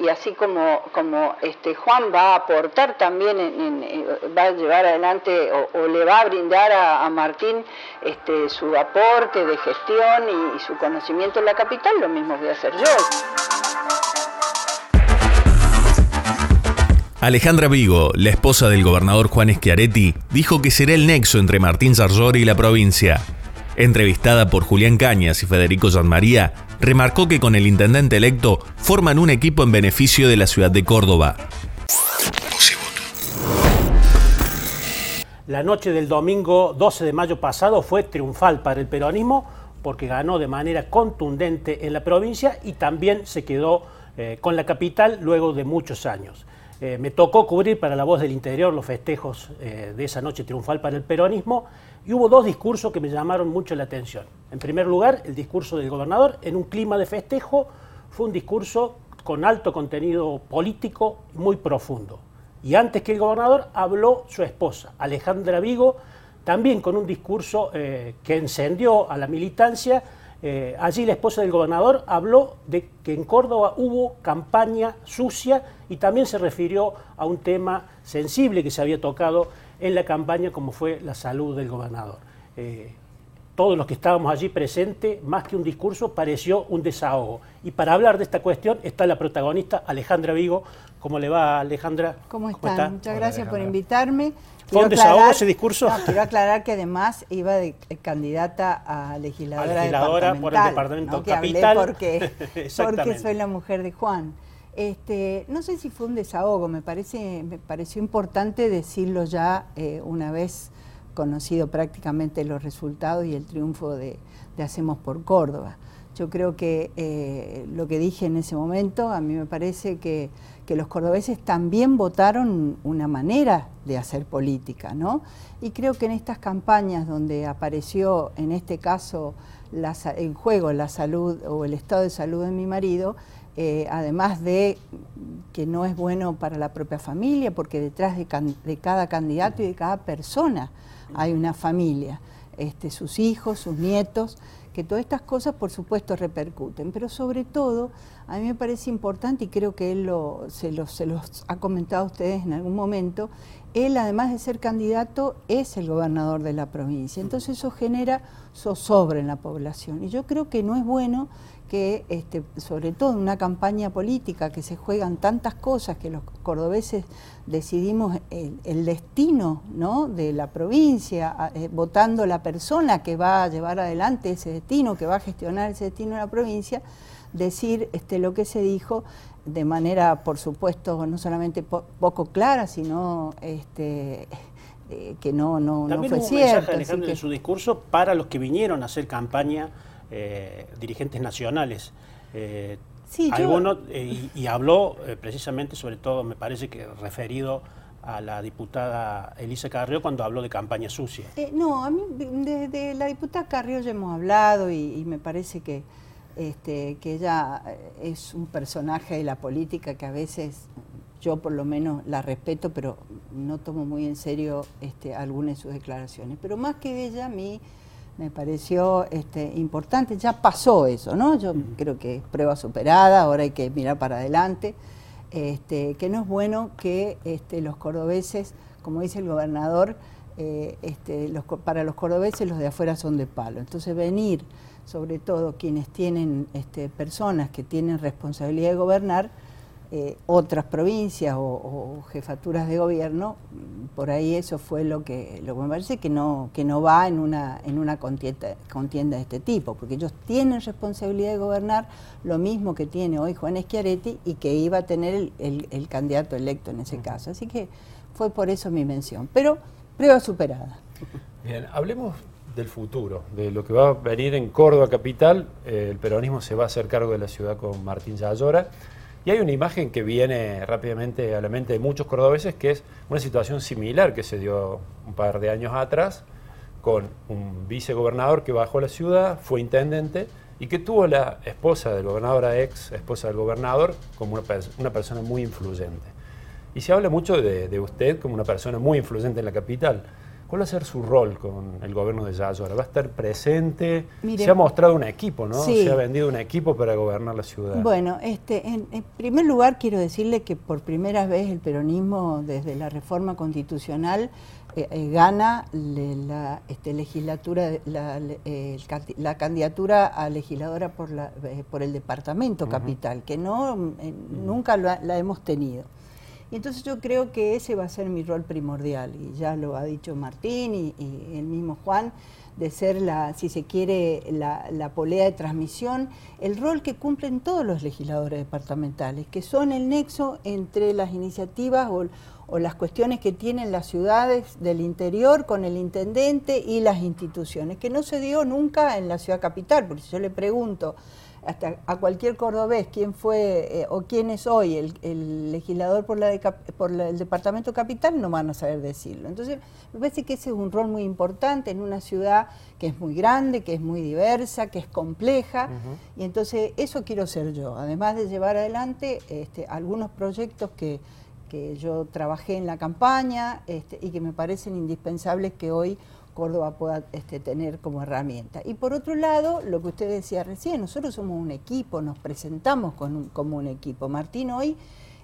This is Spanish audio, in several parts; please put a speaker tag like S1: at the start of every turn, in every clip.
S1: y así como, como este, Juan va a aportar también, en, va a llevar adelante o, le va a brindar a, Martín este, su aporte de gestión y, su conocimiento en la capital, lo mismo voy a hacer yo.
S2: Alejandra Vigo, la esposa del gobernador Juan Schiaretti, dijo que será el nexo entre Martín Zarzori y la provincia. Entrevistada por Julián Cañas y Federico María, remarcó que con el intendente electo forman un equipo en beneficio de la ciudad de Córdoba.
S3: La noche del domingo 12 de mayo pasado fue triunfal para el peronismo porque ganó de manera contundente en la provincia y también se quedó eh, con la capital luego de muchos años. Eh, me tocó cubrir para la voz del interior los festejos eh, de esa noche triunfal para el peronismo y hubo dos discursos que me llamaron mucho la atención. En primer lugar, el discurso del gobernador en un clima de festejo fue un discurso con alto contenido político muy profundo. Y antes que el gobernador habló su esposa, Alejandra Vigo, también con un discurso eh, que encendió a la militancia. Eh, allí la esposa del gobernador habló de que en Córdoba hubo campaña sucia y también se refirió a un tema sensible que se había tocado en la campaña como fue la salud del gobernador. Eh, todos los que estábamos allí presentes, más que un discurso, pareció un desahogo. Y para hablar de esta cuestión está la protagonista Alejandra Vigo. ¿Cómo le va Alejandra?
S4: ¿Cómo, están? Muchas gracias por invitarme.
S3: ¿Fue un desahogo ese discurso?
S4: quiero aclarar que además iba de candidata a legisladora, a
S3: legisladora por el departamento capital.
S4: porque, porque soy la mujer de Juan. Este, no sé si fue un desahogo, me, parece, me pareció importante decirlo ya eh, una vez conocido prácticamente los resultados y el triunfo de, Hacemos por Córdoba. Yo creo que eh, lo que dije en ese momento, a mí me parece que, los cordobeses también votaron una manera de hacer política, ¿no? Y creo que en estas campañas donde apareció, en este caso, en juego la salud o el estado de salud de mi marido, eh, además de que no es bueno para la propia familia, porque detrás de, cada candidato y de cada persona hay una familia, este, sus hijos, sus nietos, que todas estas cosas por supuesto repercuten, pero sobre todo a mí me parece importante y creo que él se, se los ha comentado a ustedes en algún momento, él además de ser candidato es el gobernador de la provincia, entonces eso genera zozobra en la población. Y yo creo que no es bueno que, este, sobre todo en una campaña política que se juegan tantas cosas que los cordobeses decidimos el, destino ¿no? de la provincia, eh, votando la persona que va a llevar adelante ese destino, que va a gestionar ese destino de la provincia, decir este, lo que se dijo de manera, por supuesto, no solamente poco clara, sino este, eh, que no, no,
S3: no fue
S4: un cierto.
S3: Mensaje, en su discurso para los que vinieron a hacer campaña eh, dirigentes nacionales. Eh, eh, y, habló precisamente, sobre todo, me parece que referido a la diputada Elisa Carrió cuando habló de campaña sucia.
S4: no, a mí de, la diputada Carrió ya hemos hablado y, me parece que, este, que ella es un personaje de la política que a veces yo por lo menos la respeto, pero no tomo muy en serio este, algunas de sus declaraciones. Pero más que ella, a mí me pareció este, importante. Ya pasó eso, ¿no? Yo creo que es prueba superada, ahora hay que mirar para adelante. Este, que no es bueno que este, los cordobeses, como dice el gobernador, eh, este, los, para los cordobeses los de afuera son de palo. Entonces venir, sobre todo quienes tienen este, personas que tienen responsabilidad de gobernar, eh, otras provincias o, jefaturas de gobierno, por ahí eso fue lo que, lo que me parece que no, que no va en una, en una contienda, contienda de este tipo, porque ellos tienen responsabilidad de gobernar lo mismo que tiene hoy Juan Schiaretti y que iba a tener el, candidato electo en ese caso. Así que fue por eso mi mención. Pero prueba superada.
S5: Bien, hablemos del futuro, de lo que va a venir en Córdoba capital. Eh, el peronismo se va a hacer cargo de la ciudad con Martín Yayora. Y hay una imagen que viene rápidamente a la mente de muchos cordobeses, que es una situación similar que se dio un par de años atrás, con un vicegobernador que bajó a la ciudad, fue intendente y que tuvo la esposa del gobernador, a ex esposa del gobernador, como una, persona muy influyente. Y se habla mucho de, usted como una persona muy influyente en la capital. ¿Cuál va a ser su rol con el gobierno de Yayora? ¿Va a estar presente? se ha mostrado un equipo, ¿no? Se ha vendido un equipo para gobernar la ciudad.
S4: Bueno, este, en, primer lugar quiero decirle que por primera vez el peronismo desde la reforma constitucional eh, eh, gana la este, legislatura, la, la, candidatura a legisladora por, la, por el departamento capital, que no nunca la hemos tenido. Y entonces yo creo que ese va a ser mi rol primordial, y ya lo ha dicho Martín y, el mismo Juan, de ser la, si se quiere, la, polea de transmisión, el rol que cumplen todos los legisladores departamentales, que son el nexo entre las iniciativas o, o las cuestiones que tienen las ciudades del interior con el intendente y las instituciones, que no se dio nunca en la ciudad capital, porque si yo le pregunto, hasta a cualquier cordobés quién fue eh, o quién es hoy el, legislador por, la por el departamento capital, no van a saber decirlo. Entonces, me parece que ese es un rol muy importante en una ciudad que es muy grande, que es muy diversa, que es compleja, y entonces eso quiero ser yo, además de llevar adelante este, algunos proyectos que, yo trabajé en la campaña este, y que me parecen indispensables que hoy Córdoba pueda este, tener como herramienta. Y por otro lado, lo que usted decía recién, nosotros somos un equipo, nos presentamos como un equipo. Martín hoy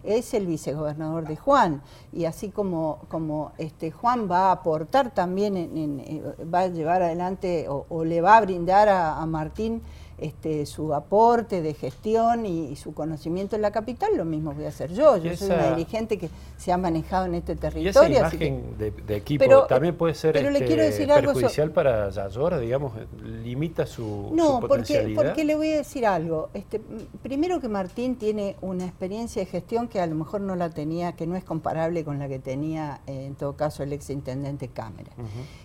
S4: es el vicegobernador de Juan y así como, como este, Juan va a aportar también, en, eh, va a llevar adelante o, le va a brindar a Martín este, su aporte de gestión y, su conocimiento en la capital, lo mismo voy a hacer yo. Yo soy una dirigente que se ha manejado en este territorio.
S5: Y esa imagen de, equipo también puede ser este, perjudicial para Yayora, digamos, limita su,
S4: no, porque, porque le voy a decir algo. Este, primero que Martín tiene una experiencia de gestión que a lo mejor no la tenía, que no es comparable con la que tenía eh, en todo caso el exintendente Cámara.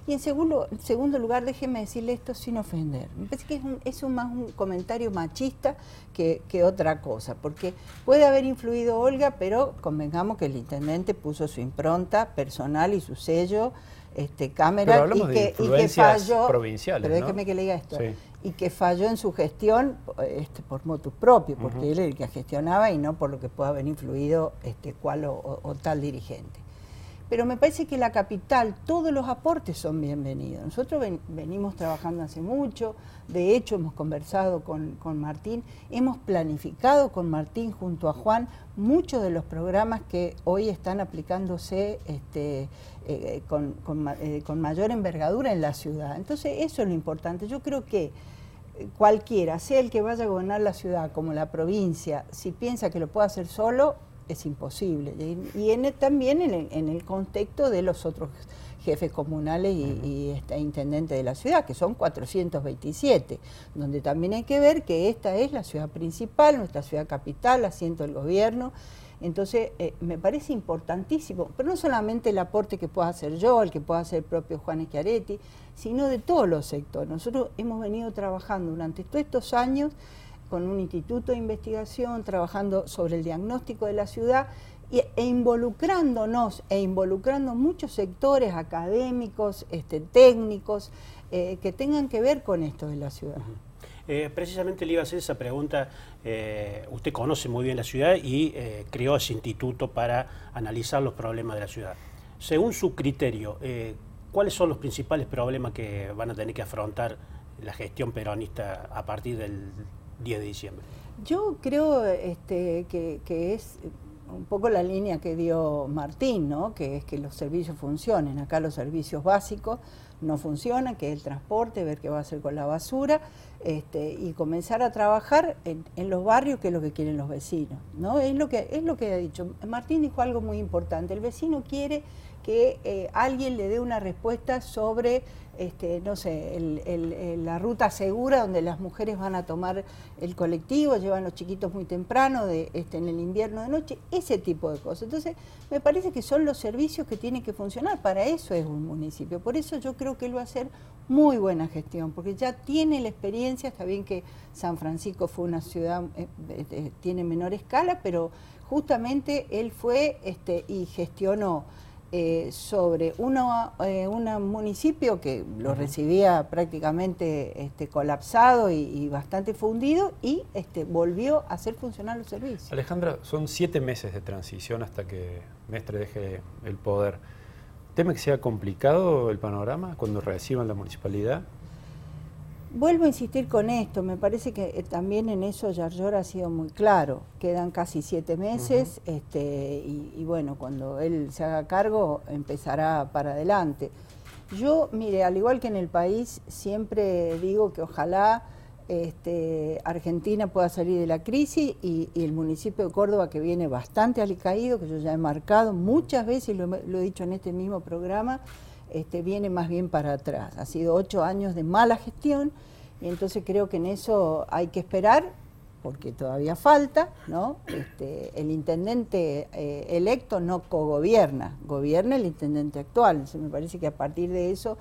S4: Y en segundo, segundo lugar, déjeme decirle esto sin ofender. Me parece que es, un, es un más un comentario machista que, otra cosa, porque puede haber influido Olga, pero convengamos que el intendente puso su impronta personal y su sello, este, cámara, y que, y falló, pero déjeme que le diga esto, y que falló en su gestión este, por motus propio, porque él es el que gestionaba y no por lo que pueda haber influido este, cual o tal dirigente pero me parece que la capital, todos los aportes son bienvenidos. Nosotros venimos trabajando hace mucho, de hecho hemos conversado con, Martín, hemos planificado con Martín junto a Juan muchos de los programas que hoy están aplicándose este, eh, con, eh, con mayor envergadura en la ciudad. Entonces eso es lo importante. Yo creo que eh, cualquiera, sea el que vaya a gobernar la ciudad como la provincia, si piensa que lo puede hacer solo, es imposible. Y, en también en el, contexto de los otros jefes comunales y, este, intendentes de la ciudad, que son 427, donde también hay que ver que esta es la ciudad principal, nuestra ciudad capital, asiento del gobierno. Entonces, eh, me parece importantísimo, pero no solamente el aporte que pueda hacer yo, el que pueda hacer el propio Juan Schiaretti, sino de todos los sectores. Nosotros hemos venido trabajando durante todos estos años con un instituto de investigación, trabajando sobre el diagnóstico de la ciudad e involucrándonos e involucrando muchos sectores académicos, este, técnicos, eh, que tengan que ver con esto de la ciudad.
S3: Eh, precisamente le iba a hacer esa pregunta. Eh, usted conoce muy bien la ciudad y creó ese instituto para analizar los problemas de la ciudad. Según su criterio, ¿cuáles son los principales problemas que van a tener que afrontar la gestión peronista a partir del 10 de diciembre?
S4: Yo creo este, que, es un poco la línea que dio Martín, ¿no? que es que los servicios funcionen. Acá los servicios básicos no funcionan, que es el transporte, ver qué va a hacer con la basura, este, y comenzar a trabajar en, los barrios, que es lo que quieren los vecinos. ¿no? Es, lo que, es lo que ha dicho. Martín dijo algo muy importante. El vecino quiere que eh, alguien le dé una respuesta sobre, este, no sé, la ruta segura donde las mujeres van a tomar el colectivo, llevan los chiquitos muy temprano, este, en el invierno de noche, ese tipo de cosas. Entonces, me parece que son los servicios que tienen que funcionar, para eso es un municipio. Por eso yo creo que él va a hacer muy buena gestión, porque ya tiene la experiencia, está bien que San Francisco fue una ciudad, eh, eh, tiene menor escala, pero justamente él fue este, y gestionó eh, sobre uno, eh, un municipio que lo recibía prácticamente este, colapsado y, bastante fundido y este, volvió a hacer funcionar los servicios.
S5: Alejandra, son siete meses de transición hasta que Mestre deje el poder. ¿Teme que sea complicado el panorama cuando reciban la municipalidad?
S4: Vuelvo a insistir con esto, me parece que eh, también en eso Yarlor ha sido muy claro. Quedan casi siete meses este, y, bueno, cuando él se haga cargo empezará para adelante. Yo, mire, al igual que en el país, siempre digo que ojalá este, Argentina pueda salir de la crisis y, el municipio de Córdoba, que viene bastante alicaído, que yo ya he marcado muchas veces, lo he dicho en este mismo programa, este, viene más bien para atrás. Ha sido ocho años de mala gestión y entonces creo que en eso hay que esperar porque todavía falta, ¿no? Este, el intendente eh, electo no cogobierna, gobierna el intendente actual. Entonces me parece que a partir de eso,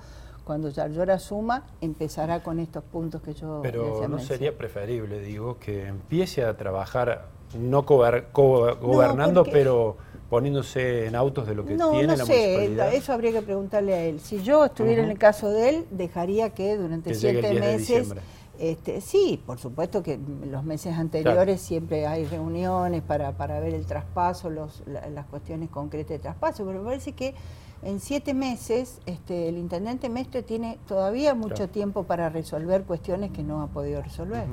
S4: cuando Yarlora asuma, empezará con estos puntos que yo
S5: Pero no sería preferible, digo, que empiece a trabajar no gobernando, pero poniéndose en autos de lo que tiene no la sé,
S4: Eso habría que preguntarle a él. Si yo estuviera en el caso de él, dejaría que durante siete meses... Este, sí, por supuesto que los meses anteriores siempre hay reuniones para, para ver el traspaso, los, las cuestiones concretas de traspaso, pero me parece que en siete meses este, el intendente Mestre tiene todavía mucho tiempo para resolver cuestiones que no ha podido resolver.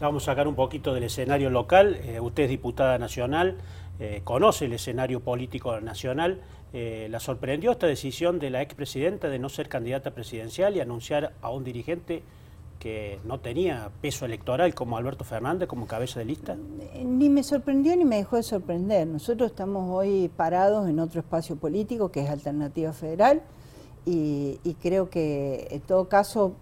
S3: Vamos a sacar un poquito del escenario local. Eh, usted es diputada nacional, eh, conoce el escenario político nacional. Eh, ¿La sorprendió esta decisión de la expresidenta de no ser candidata presidencial y anunciar a un dirigente que no tenía peso electoral como Alberto Fernández como cabeza de lista?
S4: Ni me sorprendió ni me dejó de sorprender. Nosotros estamos hoy parados en otro espacio político que es Alternativa Federal y, creo que en todo caso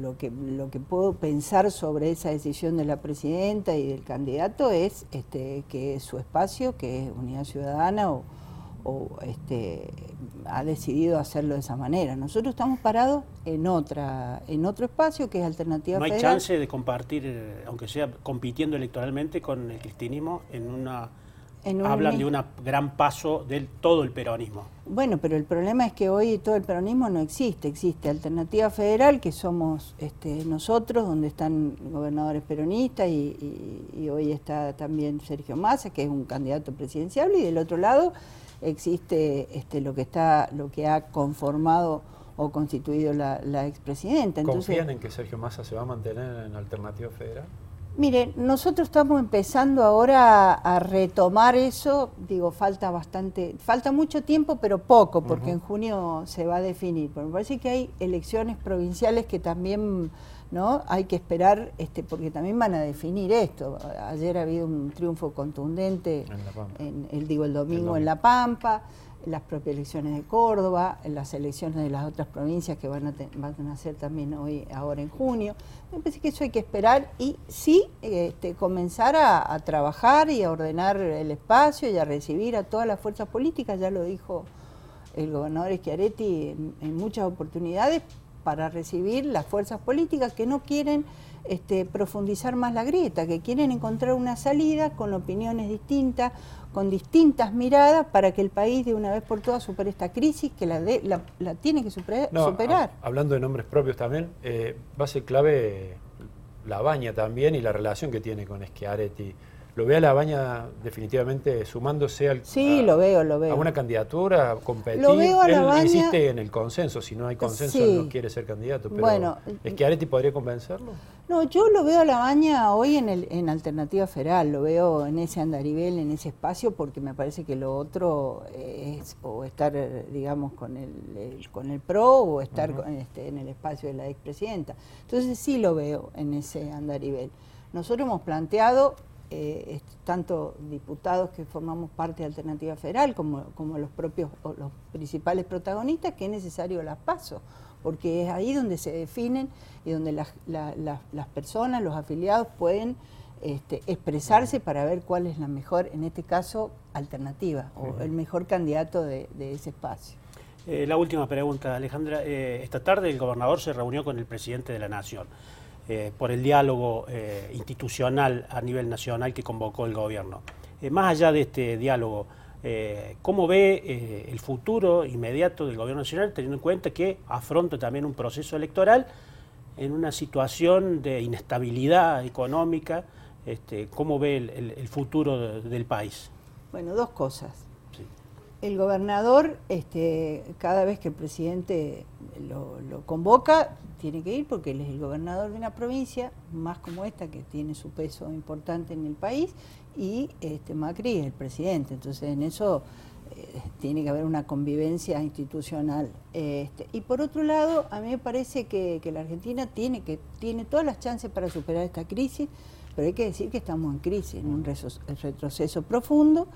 S4: lo que, lo que puedo pensar sobre esa decisión de la presidenta y del candidato es este, que su espacio, que es Unidad Ciudadana, o, este, ha decidido hacerlo de esa manera. Nosotros estamos parados en otra en otro espacio que es Alternativa
S3: No hay chance de compartir, eh, aunque sea compitiendo electoralmente con el cristianismo, en una hablan de un gran paso de todo el peronismo.
S4: Bueno, pero el problema es que hoy todo el peronismo no existe. Existe Alternativa Federal, que somos este, nosotros, donde están gobernadores peronistas y, hoy está también Sergio Massa, que es un candidato presidencial, y del otro lado existe este, lo que está, lo que ha conformado o constituido la, la expresidenta.
S5: ¿Confían en que Sergio Massa se va a mantener en Alternativa Federal?
S4: Mire, nosotros estamos empezando ahora a, retomar eso, digo, falta bastante, falta mucho tiempo, pero poco, porque en junio se va a definir. Pero me parece que hay elecciones provinciales que también no hay que esperar, este, porque también van a definir esto. Ayer ha habido un triunfo contundente, en, el, digo, el domingo en La Pampa las propias elecciones de Córdoba, las elecciones de las otras provincias que van a, van a hacer también hoy, ahora en junio. Me parece que eso hay que esperar y sí este, comenzar a, trabajar y a ordenar el espacio y a recibir a todas las fuerzas políticas, ya lo dijo el gobernador Schiaretti en muchas oportunidades, para recibir las fuerzas políticas que no quieren este, profundizar más la grieta, que quieren encontrar una salida con opiniones distintas, con distintas miradas para que el país de una vez por todas supere esta crisis que la, la, tiene que superar.
S5: hablando de nombres propios también, eh, va a ser clave la baña también y la relación que tiene con Schiaretti ¿Lo ve a la baña definitivamente sumándose al,
S4: sí, lo veo, lo veo.
S5: a una candidatura, a competir?
S4: Lo veo a la
S5: Él insiste en el consenso, si no hay consenso no quiere ser candidato. Pero bueno, ¿Es que Areti podría convencerlo?
S4: No, yo lo veo a la baña hoy en, el, en Alternativa Federal, lo veo en ese andarivel, en ese espacio, porque me parece que lo otro es o estar, digamos, con el, con el PRO o estar este, en el espacio de la expresidenta. Entonces sí lo veo en ese andarivel. Nosotros hemos planteado eh, tanto diputados que formamos parte de Alternativa Federal como, como los propios los principales protagonistas, que es necesario las paso, porque es ahí donde se definen y donde las, las personas, los afiliados pueden este, expresarse para ver cuál es la mejor, en este caso, alternativa o el mejor candidato de, ese espacio.
S3: Eh, la última pregunta, Alejandra. Eh, esta tarde el gobernador se reunió con el presidente de la Nación. Eh, por el diálogo eh, institucional a nivel nacional que convocó el gobierno. Eh, más allá de este diálogo, ¿cómo ve el futuro inmediato del gobierno nacional, teniendo en cuenta que afronta también un proceso electoral en una situación de inestabilidad económica? Este, ¿Cómo ve el, futuro del país?
S4: Bueno, dos cosas. El gobernador, este, cada vez que el presidente lo, convoca, tiene que ir porque él es el gobernador de una provincia, más como esta, que tiene su peso importante en el país, y este, Macri es el presidente. Entonces, en eso eh, tiene que haber una convivencia institucional. Este, y por otro lado, a mí me parece que, que la Argentina tiene, que, tiene todas las chances para superar esta crisis, pero hay que decir que estamos en crisis, en un retroceso profundo.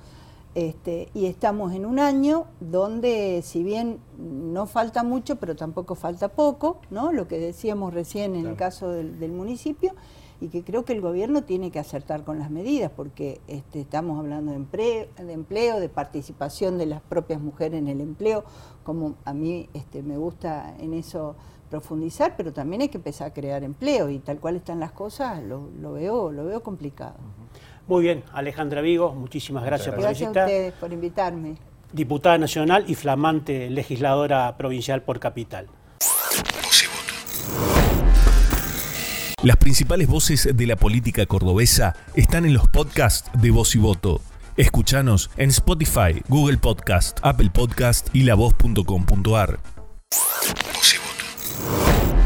S4: Este, y estamos en un año donde, si bien no falta mucho, pero tampoco falta poco, ¿no? lo que decíamos recién en el caso del, municipio, y que creo que el gobierno tiene que acertar con las medidas, porque este, estamos hablando de empleo, de empleo, de participación de las propias mujeres en el empleo, como a mí este, me gusta en eso profundizar, pero también hay que empezar a crear empleo, y tal cual están las cosas, lo, veo, lo veo complicado.
S3: Muy bien, Alejandra Vigo, muchísimas gracias, por
S4: visitar. Gracias a ustedes por invitarme.
S3: Diputada nacional y flamante legisladora provincial por capital.
S2: Las principales voces de la política cordobesa están en los podcasts de Voz y Voto. Escúchanos en Spotify, Google Podcast, Apple Podcast y lavoz.com.ar. Voz y Voto.